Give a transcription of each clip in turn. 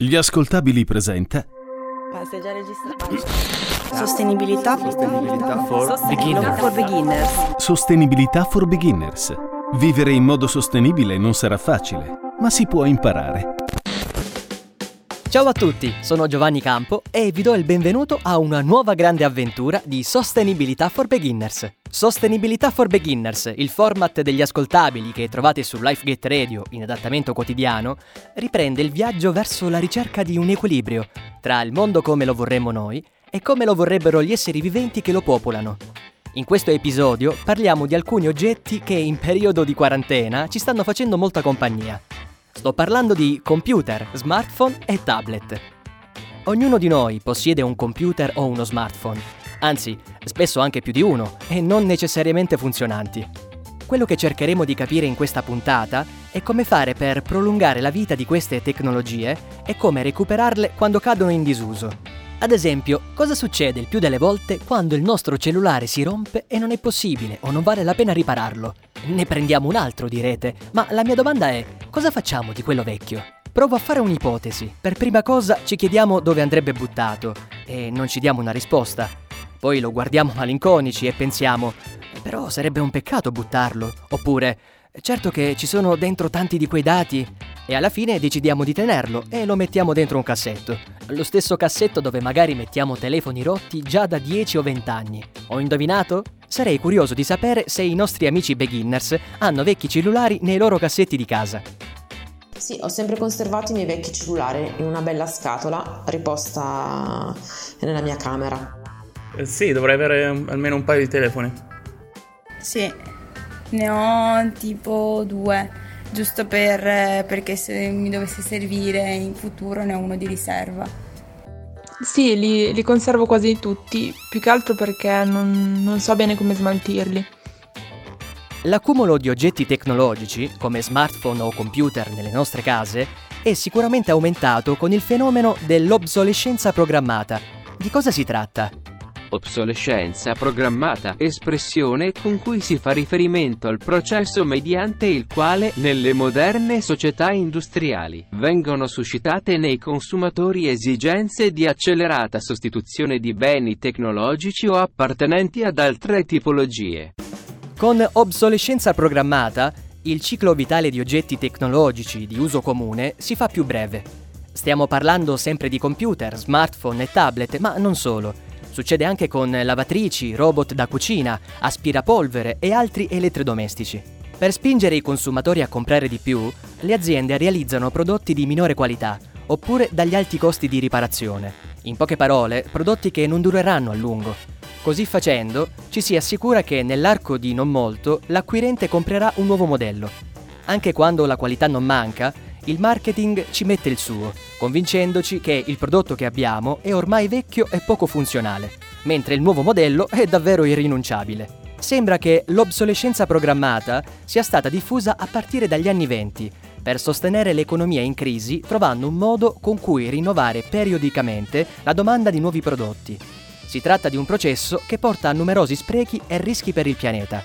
Gli ascoltabili presenta Ma sei già registrato? Sostenibilità, Sostenibilità for beginner. for beginners. Sostenibilità for Beginners. Vivere in modo sostenibile non sarà facile, ma si può imparare. Ciao a tutti, sono Giovanni Campo e vi do il benvenuto a una nuova grande avventura di Sostenibilità for Beginners. Sostenibilità for Beginners, il format degli ascoltabili che trovate su LifeGate Radio in adattamento quotidiano, riprende il viaggio verso la ricerca di un equilibrio tra il mondo come lo vorremmo noi e come lo vorrebbero gli esseri viventi che lo popolano. In questo episodio parliamo di alcuni oggetti che in periodo di quarantena ci stanno facendo molta compagnia. Sto parlando di computer, smartphone e tablet. Ognuno di noi possiede un computer o uno smartphone, anzi, spesso anche più di uno, e non necessariamente funzionanti. Quello che cercheremo di capire in questa puntata è come fare per prolungare la vita di queste tecnologie e come recuperarle quando cadono in disuso. Ad esempio, cosa succede il più delle volte quando il nostro cellulare si rompe e non è possibile o non vale la pena ripararlo? Ne prendiamo un altro, direte, ma la mia domanda è, cosa facciamo di quello vecchio? Provo a fare un'ipotesi. Per prima cosa ci chiediamo dove andrebbe buttato e non ci diamo una risposta. Poi lo guardiamo malinconici e pensiamo, però sarebbe un peccato buttarlo. Oppure, certo che ci sono dentro tanti di quei dati. E alla fine decidiamo di tenerlo e lo mettiamo dentro un cassetto. Lo stesso cassetto dove magari mettiamo telefoni rotti già da 10 o 20 anni. Ho indovinato? Sarei curioso di sapere se i nostri amici beginners hanno vecchi cellulari nei loro cassetti di casa. Sì, ho sempre conservato i miei vecchi cellulari in una bella scatola riposta nella mia camera. Eh, sì, dovrei avere almeno un paio di telefoni. Sì, ne ho tipo due, giusto per, perché se mi dovesse servire in futuro ne ho uno di riserva. Sì, li, li conservo quasi tutti, più che altro perché non, non so bene come smaltirli. L'accumulo di oggetti tecnologici, come smartphone o computer nelle nostre case, è sicuramente aumentato con il fenomeno dell'obsolescenza programmata. Di cosa si tratta? Obsolescenza programmata, espressione con cui si fa riferimento al processo mediante il quale, nelle moderne società industriali, vengono suscitate nei consumatori esigenze di accelerata sostituzione di beni tecnologici o appartenenti ad altre tipologie. Con obsolescenza programmata, il ciclo vitale di oggetti tecnologici di uso comune si fa più breve. Stiamo parlando sempre di computer, smartphone e tablet, ma non solo. Succede anche con lavatrici, robot da cucina, aspirapolvere e altri elettrodomestici. Per spingere i consumatori a comprare di più, le aziende realizzano prodotti di minore qualità oppure dagli alti costi di riparazione. In poche parole, prodotti che non dureranno a lungo. Così facendo, ci si assicura che nell'arco di non molto l'acquirente comprerà un nuovo modello. Anche quando la qualità non manca, il marketing ci mette il suo, convincendoci che il prodotto che abbiamo è ormai vecchio e poco funzionale, mentre il nuovo modello è davvero irrinunciabile. Sembra che l'obsolescenza programmata sia stata diffusa a partire dagli anni 20 per sostenere l'economia in crisi trovando un modo con cui rinnovare periodicamente la domanda di nuovi prodotti. Si tratta di un processo che porta a numerosi sprechi e rischi per il pianeta.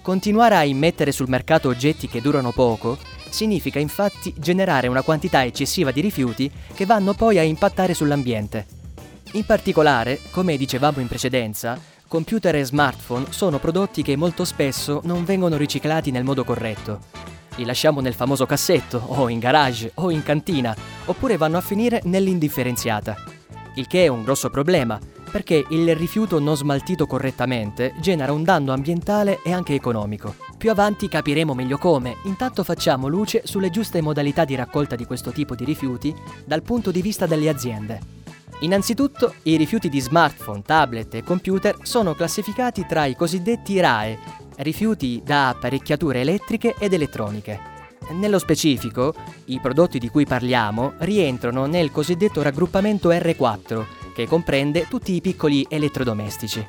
Continuare a immettere sul mercato oggetti che durano poco significa infatti generare una quantità eccessiva di rifiuti che vanno poi a impattare sull'ambiente. In particolare, come dicevamo in precedenza, computer e smartphone sono prodotti che molto spesso non vengono riciclati nel modo corretto. Li lasciamo nel famoso cassetto, o in garage, o in cantina, oppure vanno a finire nell'indifferenziata. Il che è un grosso problema, perché il rifiuto non smaltito correttamente genera un danno ambientale e anche economico. Più avanti capiremo meglio come, intanto facciamo luce sulle giuste modalità di raccolta di questo tipo di rifiuti dal punto di vista delle aziende. Innanzitutto, i rifiuti di smartphone, tablet e computer sono classificati tra i cosiddetti RAE, rifiuti da apparecchiature elettriche ed elettroniche. Nello specifico, i prodotti di cui parliamo rientrano nel cosiddetto raggruppamento R4, che comprende tutti i piccoli elettrodomestici.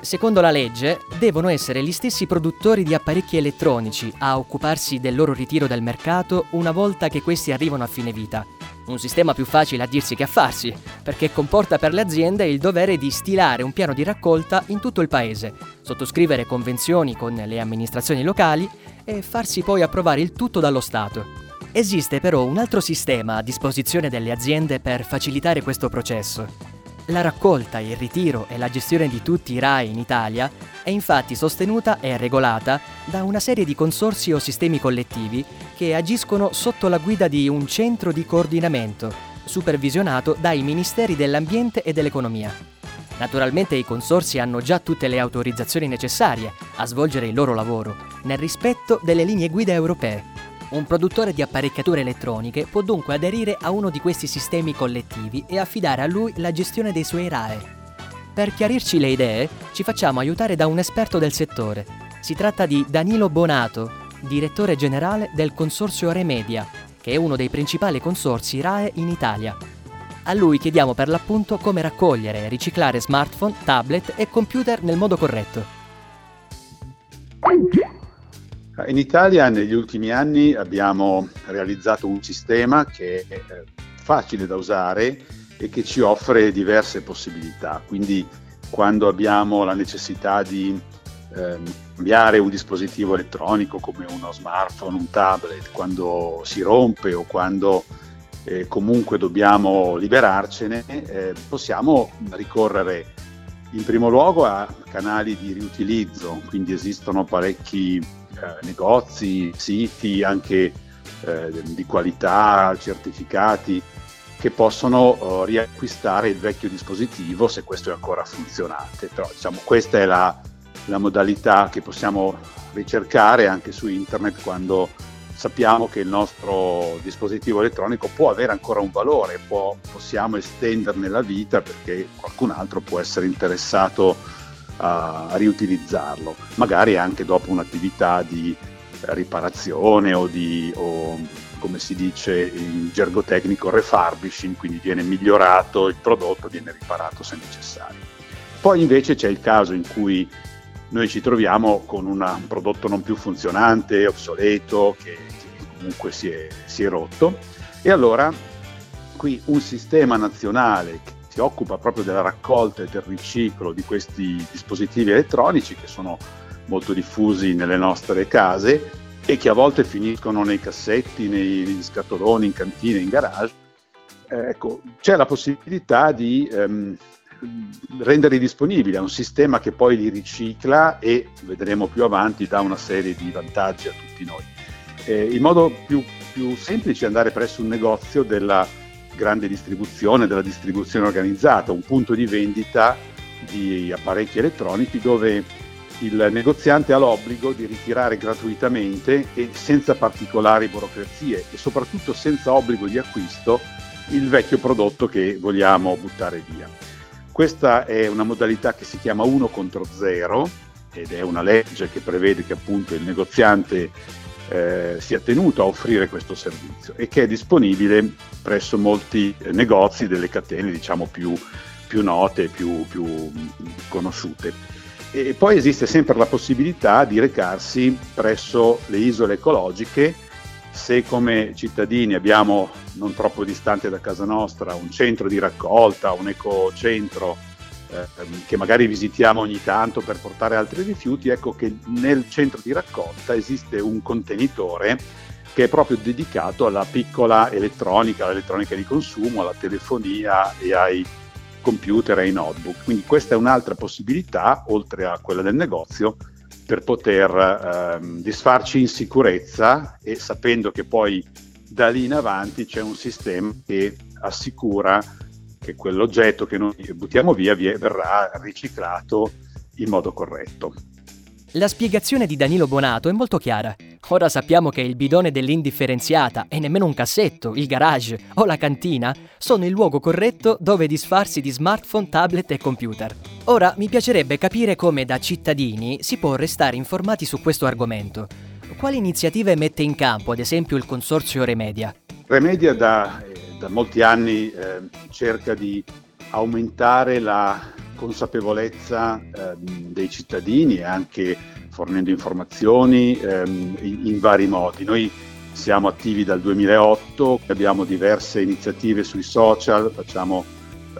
Secondo la legge, devono essere gli stessi produttori di apparecchi elettronici a occuparsi del loro ritiro dal mercato una volta che questi arrivano a fine vita. Un sistema più facile a dirsi che a farsi, perché comporta per le aziende il dovere di stilare un piano di raccolta in tutto il paese, sottoscrivere convenzioni con le amministrazioni locali e farsi poi approvare il tutto dallo Stato. Esiste però un altro sistema a disposizione delle aziende per facilitare questo processo. La raccolta, il ritiro e la gestione di tutti i RAI in Italia è infatti sostenuta e regolata da una serie di consorsi o sistemi collettivi che agiscono sotto la guida di un centro di coordinamento, supervisionato dai Ministeri dell'Ambiente e dell'Economia. Naturalmente i consorsi hanno già tutte le autorizzazioni necessarie a svolgere il loro lavoro, nel rispetto delle linee guida europee. Un produttore di apparecchiature elettroniche può dunque aderire a uno di questi sistemi collettivi e affidare a lui la gestione dei suoi RAE. Per chiarirci le idee, ci facciamo aiutare da un esperto del settore. Si tratta di Danilo Bonato, direttore generale del consorzio Remedia, che è uno dei principali consorsi RAE in Italia. A lui chiediamo per l'appunto come raccogliere e riciclare smartphone, tablet e computer nel modo corretto. In Italia negli ultimi anni abbiamo realizzato un sistema che è eh, facile da usare e che ci offre diverse possibilità. Quindi quando abbiamo la necessità di cambiare un dispositivo elettronico come uno smartphone, un tablet, quando si rompe o quando eh, comunque dobbiamo liberarcene, eh, possiamo ricorrere in primo luogo a canali di riutilizzo, quindi esistono parecchi negozi, siti anche eh, di qualità, certificati che possono uh, riacquistare il vecchio dispositivo se questo è ancora funzionante. Però diciamo, questa è la, la modalità che possiamo ricercare anche su internet quando sappiamo che il nostro dispositivo elettronico può avere ancora un valore, può, possiamo estenderne la vita perché qualcun altro può essere interessato a, riutilizzarlo, magari anche dopo un'attività di riparazione o di, o, come si dice in gergo tecnico, refurbishing, quindi viene migliorato il prodotto, viene riparato se necessario. Poi invece c'è il caso in cui noi ci troviamo con una, un prodotto non più funzionante, obsoleto, che, che comunque si è, si è rotto e allora qui un sistema nazionale si occupa proprio della raccolta e del riciclo di questi dispositivi elettronici che sono molto diffusi nelle nostre case e che a volte finiscono nei cassetti, nei scatoloni, in cantine, in garage. Eh, ecco, c'è la possibilità di ehm, renderli disponibili a un sistema che poi li ricicla e vedremo più avanti dà una serie di vantaggi a tutti noi. Eh, il modo più, più semplice è andare presso un negozio della grande distribuzione, della distribuzione organizzata, un punto di vendita di apparecchi elettronici dove il negoziante ha l'obbligo di ritirare gratuitamente e senza particolari burocrazie e soprattutto senza obbligo di acquisto il vecchio prodotto che vogliamo buttare via. Questa è una modalità che si chiama 1 contro 0 ed è una legge che prevede che appunto il negoziante eh, sia tenuto a offrire questo servizio e che è disponibile presso molti eh, negozi delle catene diciamo più, più note, più, più conosciute. E poi esiste sempre la possibilità di recarsi presso le isole ecologiche se come cittadini abbiamo non troppo distante da casa nostra un centro di raccolta, un ecocentro che magari visitiamo ogni tanto per portare altri rifiuti, ecco che nel centro di raccolta esiste un contenitore che è proprio dedicato alla piccola elettronica, all'elettronica di consumo, alla telefonia e ai computer e ai notebook. Quindi questa è un'altra possibilità, oltre a quella del negozio, per poter ehm, disfarci in sicurezza e sapendo che poi da lì in avanti c'è un sistema che assicura che quell'oggetto che noi buttiamo via verrà riciclato in modo corretto. La spiegazione di Danilo Bonato è molto chiara. Ora sappiamo che il bidone dell'indifferenziata e nemmeno un cassetto, il garage o la cantina sono il luogo corretto dove disfarsi di smartphone, tablet e computer. Ora mi piacerebbe capire come da cittadini si può restare informati su questo argomento. Quali iniziative mette in campo, ad esempio, il consorzio Remedia? Remedia da da molti anni eh, cerca di aumentare la consapevolezza eh, dei cittadini e anche fornendo informazioni ehm, in, vari modi. Noi siamo attivi dal 2008, abbiamo diverse iniziative sui social, facciamo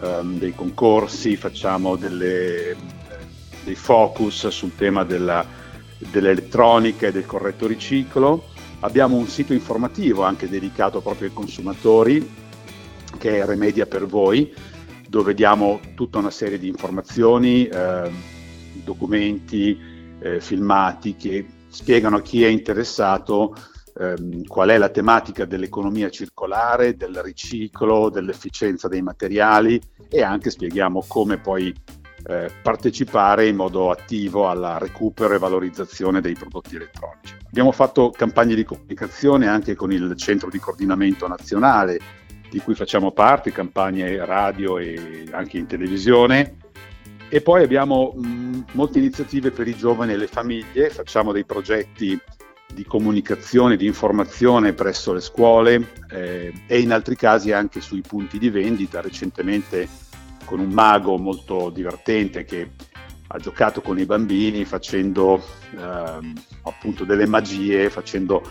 ehm, dei concorsi, facciamo delle, dei focus sul tema della, dell'elettronica e del corretto riciclo Abbiamo un sito informativo anche dedicato proprio ai consumatori che è Remedia per voi, dove diamo tutta una serie di informazioni, eh, documenti, eh, filmati che spiegano a chi è interessato ehm, qual è la tematica dell'economia circolare, del riciclo, dell'efficienza dei materiali e anche spieghiamo come poi eh, partecipare in modo attivo alla recupero e valorizzazione dei prodotti elettronici. Abbiamo fatto campagne di comunicazione anche con il Centro di Coordinamento Nazionale di cui facciamo parte, campagne radio e anche in televisione. E poi abbiamo mh, molte iniziative per i giovani e le famiglie, facciamo dei progetti di comunicazione, di informazione presso le scuole eh, e in altri casi anche sui punti di vendita. Recentemente con un mago molto divertente che ha giocato con i bambini facendo eh, appunto delle magie, facendo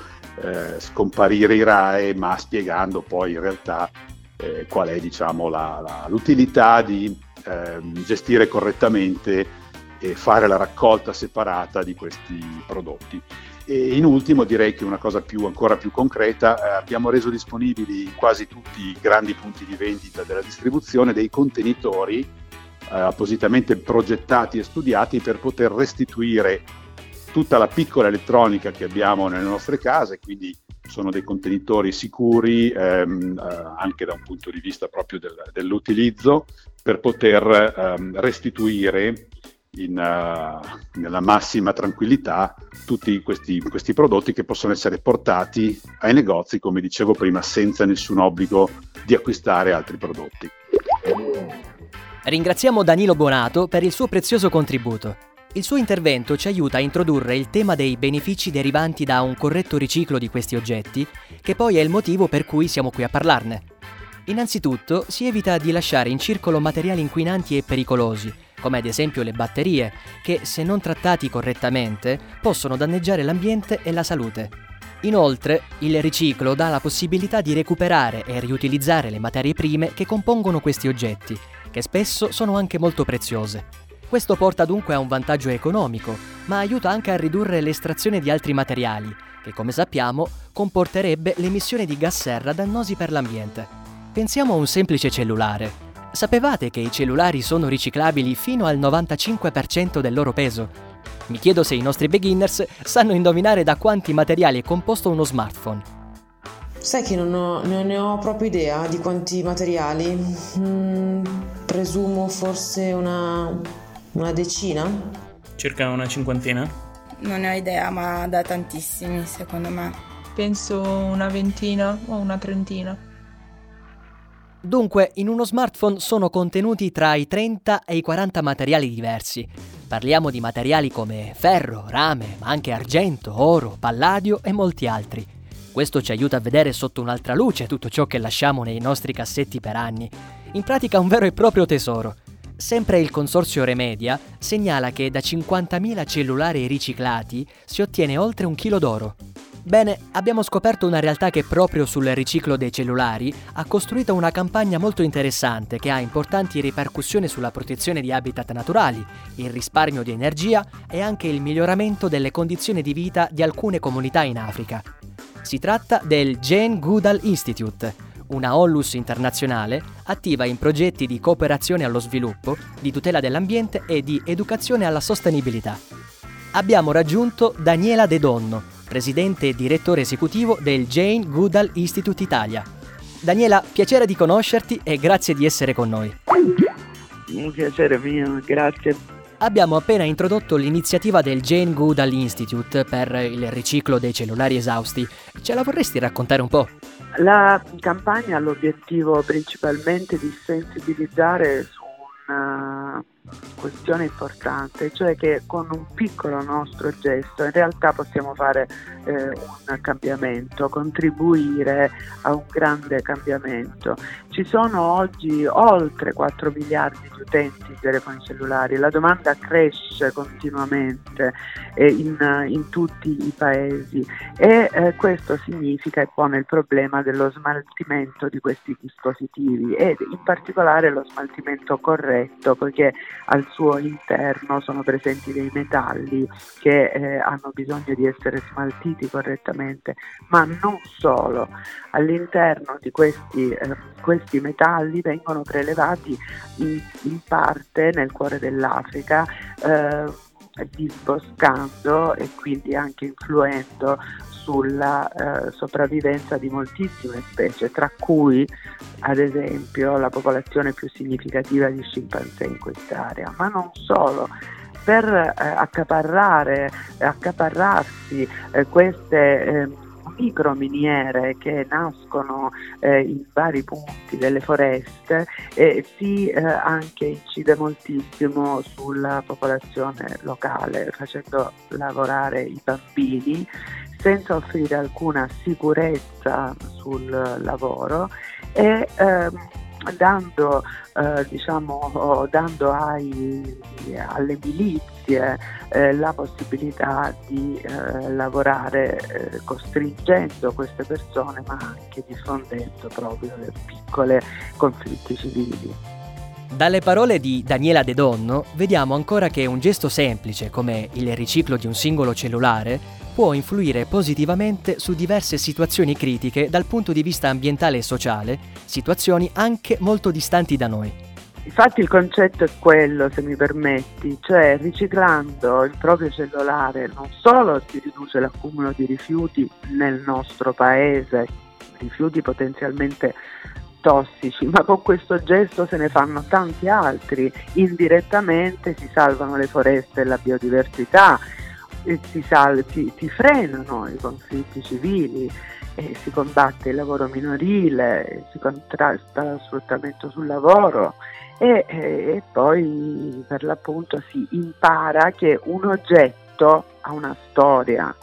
eh, scomparire i RAE, ma spiegando poi in realtà eh, qual è diciamo, la, la, l'utilità di ehm, gestire correttamente e fare la raccolta separata di questi prodotti. E in ultimo direi che una cosa più, ancora più concreta, eh, abbiamo reso disponibili in quasi tutti i grandi punti di vendita della distribuzione dei contenitori eh, appositamente progettati e studiati per poter restituire tutta la piccola elettronica che abbiamo nelle nostre case, quindi sono dei contenitori sicuri ehm, eh, anche da un punto di vista proprio del, dell'utilizzo per poter ehm, restituire in, uh, nella massima tranquillità tutti questi, questi prodotti che possono essere portati ai negozi, come dicevo prima, senza nessun obbligo di acquistare altri prodotti. Ringraziamo Danilo Bonato per il suo prezioso contributo. Il suo intervento ci aiuta a introdurre il tema dei benefici derivanti da un corretto riciclo di questi oggetti, che poi è il motivo per cui siamo qui a parlarne. Innanzitutto si evita di lasciare in circolo materiali inquinanti e pericolosi, come ad esempio le batterie, che se non trattati correttamente possono danneggiare l'ambiente e la salute. Inoltre, il riciclo dà la possibilità di recuperare e riutilizzare le materie prime che compongono questi oggetti, che spesso sono anche molto preziose. Questo porta dunque a un vantaggio economico, ma aiuta anche a ridurre l'estrazione di altri materiali, che come sappiamo comporterebbe l'emissione di gas serra dannosi per l'ambiente. Pensiamo a un semplice cellulare. Sapevate che i cellulari sono riciclabili fino al 95% del loro peso? Mi chiedo se i nostri beginners sanno indovinare da quanti materiali è composto uno smartphone. Sai che non, ho, non ne ho proprio idea di quanti materiali. Mm, presumo forse una una decina? Circa una cinquantina? Non ne ho idea, ma da tantissimi secondo me. Penso una ventina o una trentina. Dunque, in uno smartphone sono contenuti tra i 30 e i 40 materiali diversi. Parliamo di materiali come ferro, rame, ma anche argento, oro, palladio e molti altri. Questo ci aiuta a vedere sotto un'altra luce tutto ciò che lasciamo nei nostri cassetti per anni. In pratica un vero e proprio tesoro. Sempre il consorzio Remedia segnala che da 50.000 cellulari riciclati si ottiene oltre un chilo d'oro. Bene, abbiamo scoperto una realtà che proprio sul riciclo dei cellulari ha costruito una campagna molto interessante che ha importanti ripercussioni sulla protezione di habitat naturali, il risparmio di energia e anche il miglioramento delle condizioni di vita di alcune comunità in Africa. Si tratta del Jane Goodall Institute, una Onlus internazionale attiva in progetti di cooperazione allo sviluppo, di tutela dell'ambiente e di educazione alla sostenibilità. Abbiamo raggiunto Daniela De Donno, presidente e direttore esecutivo del Jane Goodall Institute Italia. Daniela, piacere di conoscerti e grazie di essere con noi. Un piacere mio, grazie. Abbiamo appena introdotto l'iniziativa del Jane Goodall Institute per il riciclo dei cellulari esausti. Ce la vorresti raccontare un po'? La campagna ha l'obiettivo principalmente di sensibilizzare su una questione importante, cioè che con un piccolo nostro gesto in realtà possiamo fare eh, un cambiamento, contribuire a un grande cambiamento. Ci sono oggi oltre 4 miliardi di utenti di telefoni cellulari, la domanda cresce continuamente eh, in, in, tutti i paesi e eh, questo significa e pone il problema dello smaltimento di questi dispositivi e in particolare lo smaltimento corretto, poiché al suo interno sono presenti dei metalli che eh, hanno bisogno di essere smaltiti correttamente, ma non solo. All'interno di questi, eh, questi metalli vengono prelevati in, in, parte nel cuore dell'Africa. Eh, disboscando e quindi anche influendo sulla eh, sopravvivenza di moltissime specie, tra cui ad esempio la popolazione più significativa di scimpanzé in quest'area, ma non solo. Per eh, accaparrare, accaparrarsi eh, queste ehm, microminiere che nascono eh, in vari punti delle foreste e si eh, anche incide moltissimo sulla popolazione locale facendo lavorare i bambini senza offrire alcuna sicurezza sul lavoro e ehm, dando, eh, diciamo, dando ai, alle milizie eh, la possibilità di eh, lavorare eh, costringendo queste persone ma anche diffondendo proprio le piccole conflitti civili. Dalle parole di Daniela De Donno vediamo ancora che un gesto semplice come il riciclo di un singolo cellulare può influire positivamente su diverse situazioni critiche dal punto di vista ambientale e sociale, situazioni anche molto distanti da noi. Infatti il concetto è quello, se mi permetti, cioè riciclando il proprio cellulare non solo si riduce l'accumulo di rifiuti nel nostro paese, rifiuti potenzialmente tossici, ma con questo gesto se ne fanno tanti altri, indirettamente si salvano le foreste e la biodiversità, si, sal- si, si frenano i conflitti civili, eh, si combatte il lavoro minorile, si contrasta lo sfruttamento sul lavoro e, eh, e poi per l'appunto si impara che un oggetto ha una storia.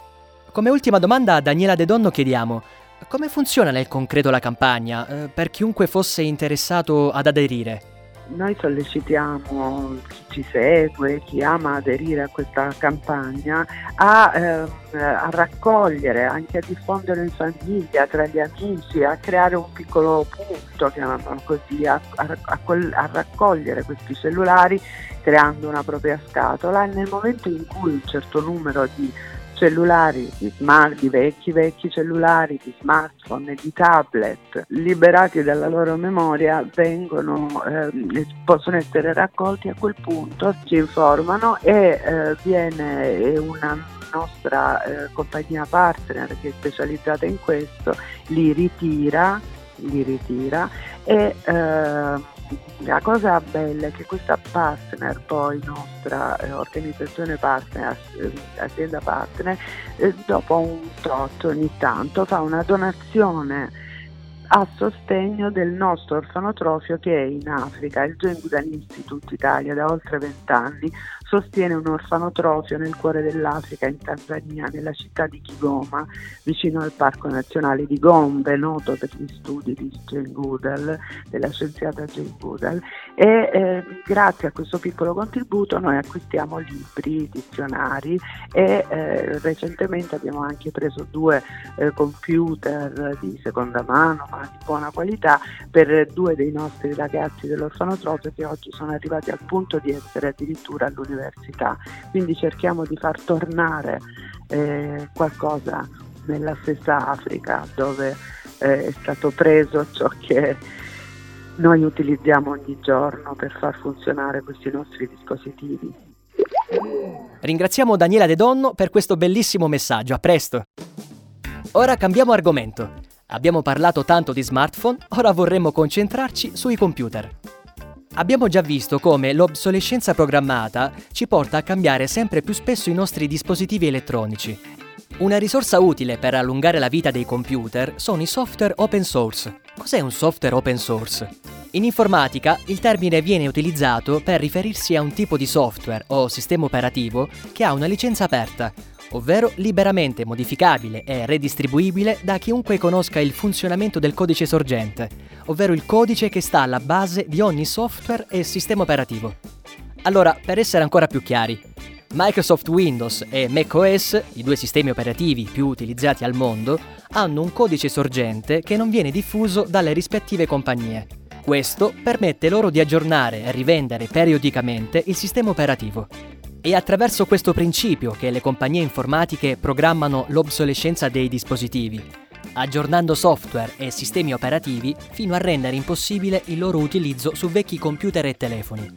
Come ultima domanda a Daniela De Donno chiediamo come funziona nel concreto la campagna eh, per chiunque fosse interessato ad aderire? Noi sollecitiamo chi ci segue, chi ama aderire a questa campagna, a, eh, a raccogliere, anche a diffondere in famiglia, tra gli amici, a creare un piccolo punto, chiamiamolo così, a, a, a raccogliere questi cellulari creando una propria scatola. E nel momento in cui un certo numero di cellulari, di, smart, di vecchi vecchi cellulari, di smartphone e di tablet liberati dalla loro memoria vengono, eh, possono essere raccolti a quel punto, ci informano e eh, viene una nostra eh, compagnia partner che è specializzata in questo, li ritira, li ritira. E eh, la cosa bella è che questa partner, poi nostra eh, organizzazione partner, eh, azienda partner, eh, dopo un tot ogni tanto fa una donazione a sostegno del nostro orfanotrofio che è in Africa, il Goodall Institute Italia da oltre vent'anni sostiene un orfanotrofio nel cuore dell'Africa in Tanzania, nella città di Kigoma, vicino al Parco Nazionale di Gombe, noto per gli studi di Jane Goodall, della scienziata Jane Goodall e eh, grazie a questo piccolo contributo noi acquistiamo libri, dizionari e eh, recentemente abbiamo anche preso due eh, computer di seconda mano ma di buona qualità per due dei nostri ragazzi dell'orfanotrofio che oggi sono arrivati al punto di essere addirittura all'università. Quindi cerchiamo di far tornare eh, qualcosa nella stessa Africa dove eh, è stato preso ciò che noi utilizziamo ogni giorno per far funzionare questi nostri dispositivi. Ringraziamo Daniela De Donno per questo bellissimo messaggio. A presto! Ora cambiamo argomento. Abbiamo parlato tanto di smartphone, ora vorremmo concentrarci sui computer. Abbiamo già visto come l'obsolescenza programmata ci porta a cambiare sempre più spesso i nostri dispositivi elettronici. Una risorsa utile per allungare la vita dei computer sono i software open source. Cos'è un software open source? In informatica il termine viene utilizzato per riferirsi a un tipo di software o sistema operativo che ha una licenza aperta, ovvero liberamente modificabile e redistribuibile da chiunque conosca il funzionamento del codice sorgente, ovvero il codice che sta alla base di ogni software e sistema operativo. Allora, per essere ancora più chiari, Microsoft Windows e macOS, i due sistemi operativi più utilizzati al mondo, hanno un codice sorgente che non viene diffuso dalle rispettive compagnie. Questo permette loro di aggiornare e rivendere periodicamente il sistema operativo. È attraverso questo principio che le compagnie informatiche programmano l'obsolescenza dei dispositivi, aggiornando software e sistemi operativi fino a rendere impossibile il loro utilizzo su vecchi computer e telefoni.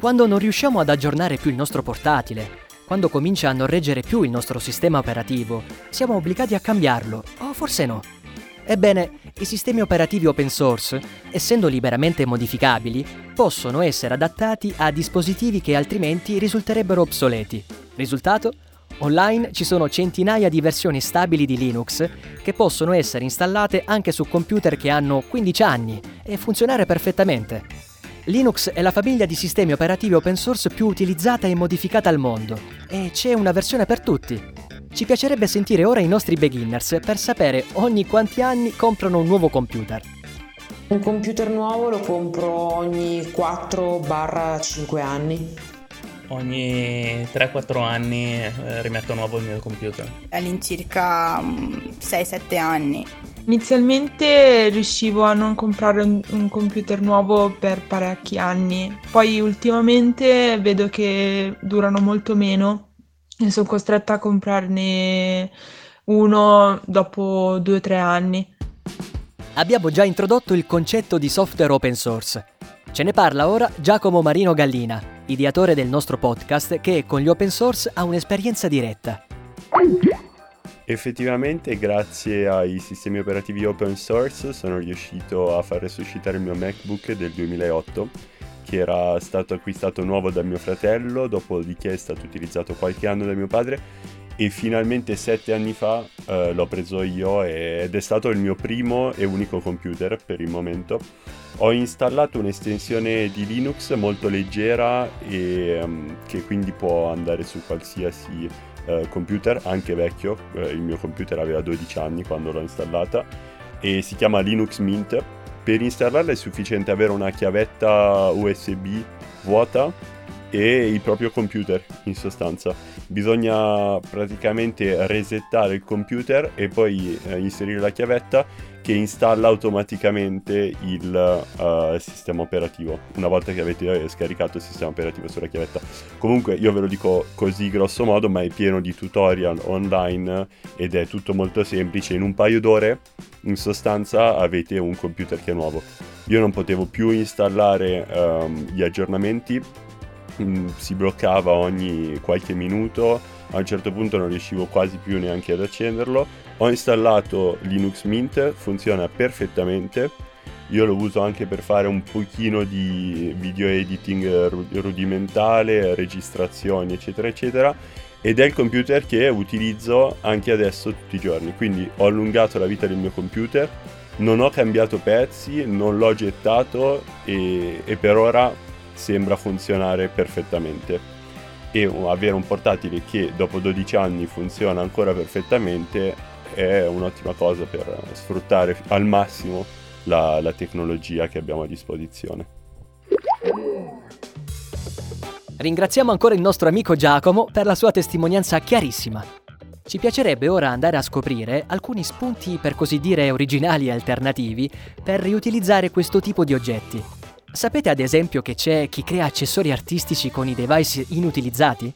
Quando non riusciamo ad aggiornare più il nostro portatile, quando comincia a non reggere più il nostro sistema operativo, siamo obbligati a cambiarlo, o forse no. Ebbene, i sistemi operativi open source, essendo liberamente modificabili, possono essere adattati a dispositivi che altrimenti risulterebbero obsoleti. Risultato? Online ci sono centinaia di versioni stabili di Linux che possono essere installate anche su computer che hanno 15 anni e funzionare perfettamente. Linux è la famiglia di sistemi operativi open source più utilizzata e modificata al mondo e c'è una versione per tutti. Ci piacerebbe sentire ora i nostri beginners per sapere ogni quanti anni comprano un nuovo computer. Un computer nuovo lo compro ogni 4-5 anni. Ogni 3-4 anni eh, rimetto a nuovo il mio computer. All'incirca 6-7 anni. Inizialmente riuscivo a non comprare un, un, computer nuovo per parecchi anni, poi ultimamente vedo che durano molto meno e sono costretta a comprarne uno dopo 2-3 anni. Abbiamo già introdotto il concetto di software open source. Ce ne parla ora Giacomo Marino Gallina, ideatore del nostro podcast che con gli open source ha un'esperienza diretta. Effettivamente grazie ai sistemi operativi open source sono riuscito a far resuscitare il mio MacBook del 2008 che era stato acquistato nuovo da mio fratello, dopodiché è stato utilizzato qualche anno da mio padre e finalmente sette anni fa eh, l'ho preso io ed è stato il mio primo e unico computer per il momento. Ho installato un'estensione di Linux molto leggera e um, che quindi può andare su qualsiasi uh, computer, anche vecchio, uh, il mio computer aveva 12 anni quando l'ho installata e si chiama Linux Mint per installarla è sufficiente avere una chiavetta USB vuota e il proprio computer in sostanza. Bisogna praticamente resettare il computer e poi eh, inserire la chiavetta che installa automaticamente il uh, sistema operativo una volta che avete scaricato il sistema operativo sulla chiavetta. Comunque io ve lo dico così grosso modo, ma è pieno di tutorial online ed è tutto molto semplice. In un paio d'ore in sostanza avete un computer che è nuovo. Io non potevo più installare um, gli aggiornamenti, si bloccava ogni qualche minuto, a un certo punto non riuscivo quasi più neanche ad accenderlo ho installato Linux Mint, funziona perfettamente. Io lo uso anche per fare un pochino di video editing rudimentale, registrazioni, eccetera, eccetera. Ed è il computer che utilizzo anche adesso tutti i giorni. Quindi ho allungato la vita del mio computer, non ho cambiato pezzi, non l'ho gettato e, e per ora sembra funzionare perfettamente. E avere un portatile che dopo 12 anni funziona ancora perfettamente è un'ottima cosa per sfruttare al massimo la, la tecnologia che abbiamo a disposizione. Ringraziamo ancora il nostro amico Giacomo per la sua testimonianza chiarissima. Ci piacerebbe ora andare a scoprire alcuni spunti per così dire originali e alternativi per riutilizzare questo tipo di oggetti. Sapete ad esempio che c'è chi crea accessori artistici con i device inutilizzati?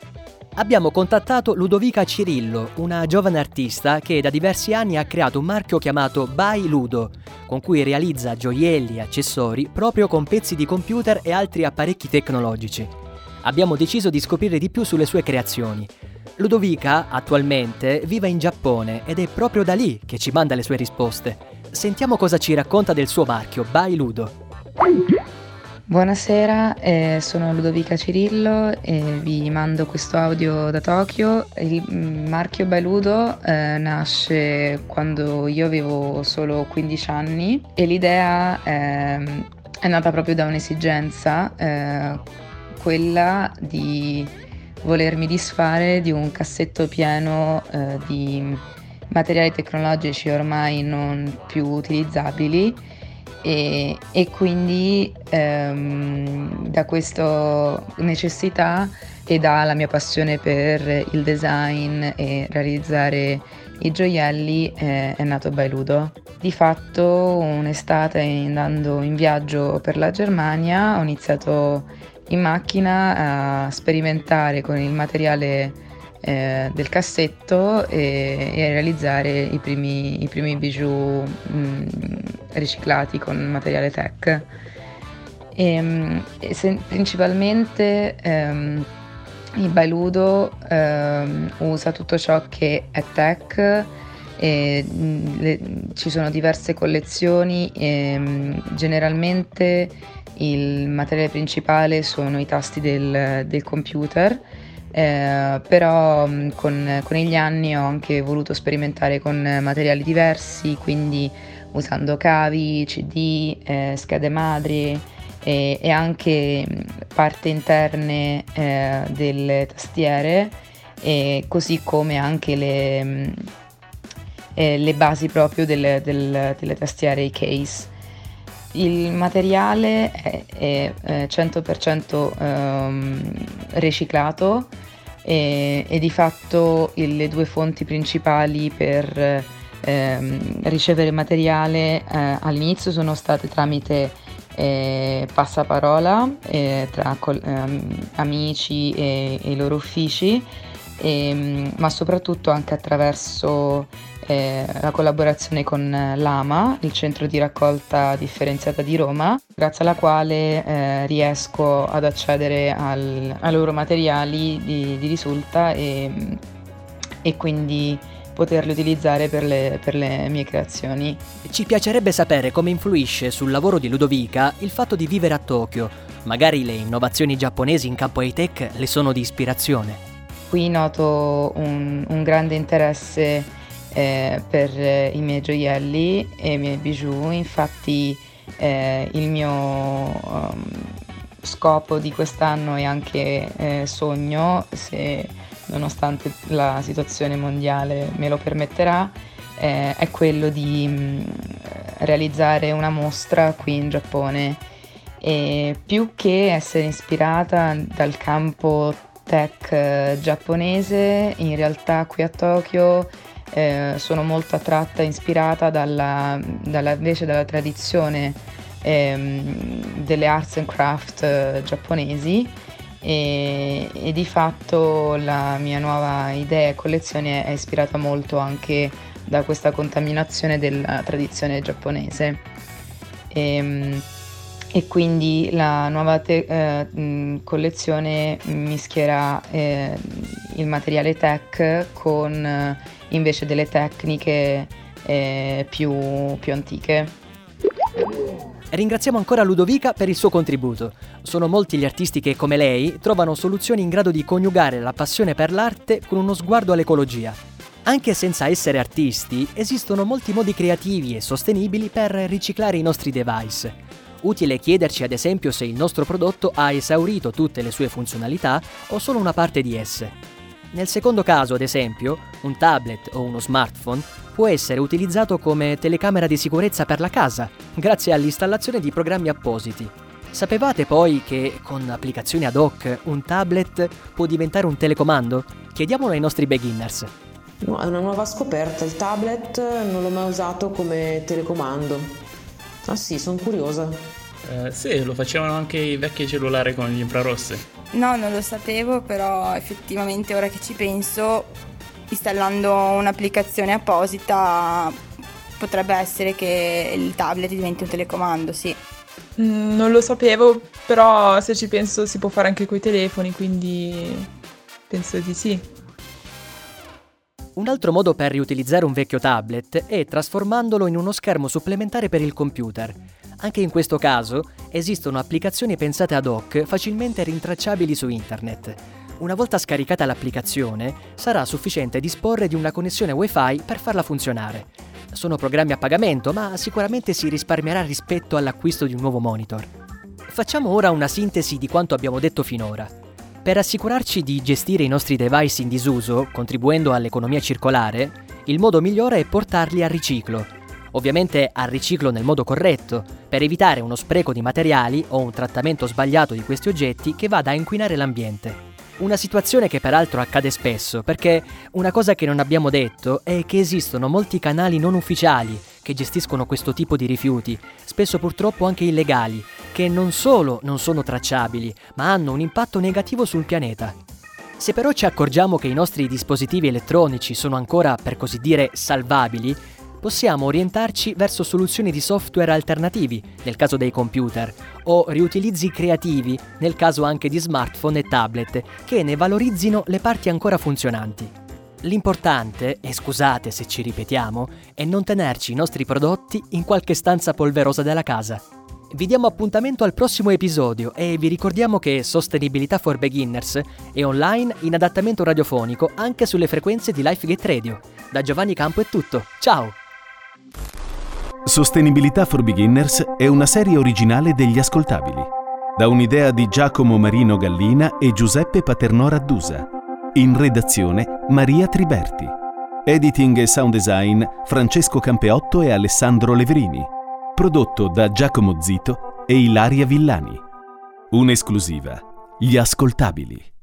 Abbiamo contattato Ludovica Cirillo, una giovane artista che da diversi anni ha creato un marchio chiamato By Ludo, con cui realizza gioielli e accessori proprio con pezzi di computer e altri apparecchi tecnologici. Abbiamo deciso di scoprire di più sulle sue creazioni. Ludovica attualmente vive in Giappone ed è proprio da lì che ci manda le sue risposte. Sentiamo cosa ci racconta del suo marchio By Ludo. Buonasera, eh, sono Ludovica Cirillo e vi mando questo audio da Tokyo. Il mm, marchio Bailudo eh, nasce quando io avevo solo 15 anni e l'idea eh, è nata proprio da un'esigenza, eh, quella di volermi disfare di un cassetto pieno eh, di materiali tecnologici ormai non più utilizzabili e, e quindi ehm, da questa necessità e dalla mia passione per il design e realizzare i gioielli eh, è nato Bailudo. Di fatto un'estate andando in viaggio per la Germania ho iniziato in macchina a sperimentare con il materiale eh, del cassetto e, e, a realizzare i primi, i primi bijou mh, mm, riciclati con materiale tech. E, e se, principalmente ehm, il Bailudo ehm, usa tutto ciò che è tech e mm, le, ci sono diverse collezioni e mm, generalmente il materiale principale sono i tasti del, del computer eh, però mm, con, con, gli anni ho anche voluto sperimentare con materiali diversi quindi usando cavi, cd, eh, schede madri e, e anche parti interne eh, delle tastiere così come anche le, eh, le basi proprio delle, del, delle tastiere, i case. Il materiale è, è 100% ehm, riciclato e, e, di fatto il, le due fonti principali per ehm, ricevere materiale eh, all'inizio sono state tramite eh, passaparola eh, tra col, ehm, amici e, i loro uffici, e, ehm, ma soprattutto anche attraverso eh, la collaborazione con l'AMA, il centro di raccolta differenziata di Roma, grazie alla quale eh, riesco ad accedere al, ai loro materiali di, di risulta e, e quindi poterli utilizzare per le, per le mie creazioni. Ci piacerebbe sapere come influisce sul lavoro di Ludovica il fatto di vivere a Tokyo. Magari le innovazioni giapponesi in campo high-tech le sono di ispirazione. Qui noto un, un grande interesse eh, per i miei gioielli e i miei bijou, infatti eh, il mio um, scopo di quest'anno e anche eh, sogno, se nonostante la situazione mondiale me lo permetterà, eh, è quello di mh, mm, realizzare una mostra qui in Giappone. E più che essere ispirata dal campo tech eh, giapponese, in realtà qui a Tokyo eh, sono molto attratta ispirata dalla, dalla, invece dalla tradizione ehm, delle arts and craft eh, giapponesi e, e, di fatto la mia nuova idea e collezione è ispirata molto anche da questa contaminazione della tradizione giapponese. E, ehm, e quindi la nuova te- eh, collezione mischierà eh, il materiale tech con eh, invece delle tecniche eh, più, più antiche. Ringraziamo ancora Ludovica per il suo contributo. Sono molti gli artisti che, come lei, trovano soluzioni in grado di coniugare la passione per l'arte con uno sguardo all'ecologia. Anche senza essere artisti, esistono molti modi creativi e sostenibili per riciclare i nostri device. Utile chiederci ad esempio se il nostro prodotto ha esaurito tutte le sue funzionalità o solo una parte di esse. Nel secondo caso, ad esempio, un tablet o uno smartphone può essere utilizzato come telecamera di sicurezza per la casa, grazie all'installazione di programmi appositi. Sapevate poi che con applicazioni ad hoc un tablet può diventare un telecomando? Chiediamolo ai nostri beginners. No, è una nuova scoperta, il tablet non l'ho mai usato come telecomando. Ah sì, sono curiosa. Eh, sì, lo facevano anche i vecchi cellulari con gli infrarossi. No, non lo sapevo, però effettivamente ora che ci penso, installando un'applicazione apposita potrebbe essere che il tablet diventi un telecomando, sì. Mm, non lo sapevo, però se ci penso si può fare anche coi telefoni, quindi penso di sì. Un altro modo per riutilizzare un vecchio tablet è trasformandolo in uno schermo supplementare per il computer. Anche in questo caso esistono applicazioni pensate ad hoc facilmente rintracciabili su internet. Una volta scaricata l'applicazione, sarà sufficiente disporre di una connessione Wi-Fi per farla funzionare. Sono programmi a pagamento, ma sicuramente si risparmierà rispetto all'acquisto di un nuovo monitor. Facciamo ora una sintesi di quanto abbiamo detto finora. Per assicurarci di gestire i nostri device in disuso, contribuendo all'economia circolare, il modo migliore è portarli al riciclo, ovviamente al riciclo nel modo corretto, per evitare uno spreco di materiali o un trattamento sbagliato di questi oggetti che vada a inquinare l'ambiente. Una situazione che peraltro accade spesso, perché una cosa che non abbiamo detto è che esistono molti canali non ufficiali che gestiscono questo tipo di rifiuti, spesso purtroppo anche illegali, che non solo non sono tracciabili, ma hanno un impatto negativo sul pianeta. Se però ci accorgiamo che i nostri dispositivi elettronici sono ancora, per così dire, salvabili, possiamo orientarci verso soluzioni di software alternativi, nel caso dei computer, o riutilizzi creativi, nel caso anche di smartphone e tablet, che ne valorizzino le parti ancora funzionanti. L'importante, e scusate se ci ripetiamo, è non tenerci i nostri prodotti in qualche stanza polverosa della casa. Vi diamo appuntamento al prossimo episodio e vi ricordiamo che Sostenibilità for Beginners è online in adattamento radiofonico anche sulle frequenze di LifeGate Radio. Da Giovanni Campo è tutto, ciao! Sostenibilità for Beginners è una serie originale degli ascoltabili, da un'idea di Giacomo Marino Gallina e Giuseppe Paternò Raddusa. In redazione Maria Triberti. Editing e sound design Francesco Campeotto e Alessandro Leverini. Prodotto da Giacomo Zito e Ilaria Villani. Un'esclusiva. Gli ascoltabili.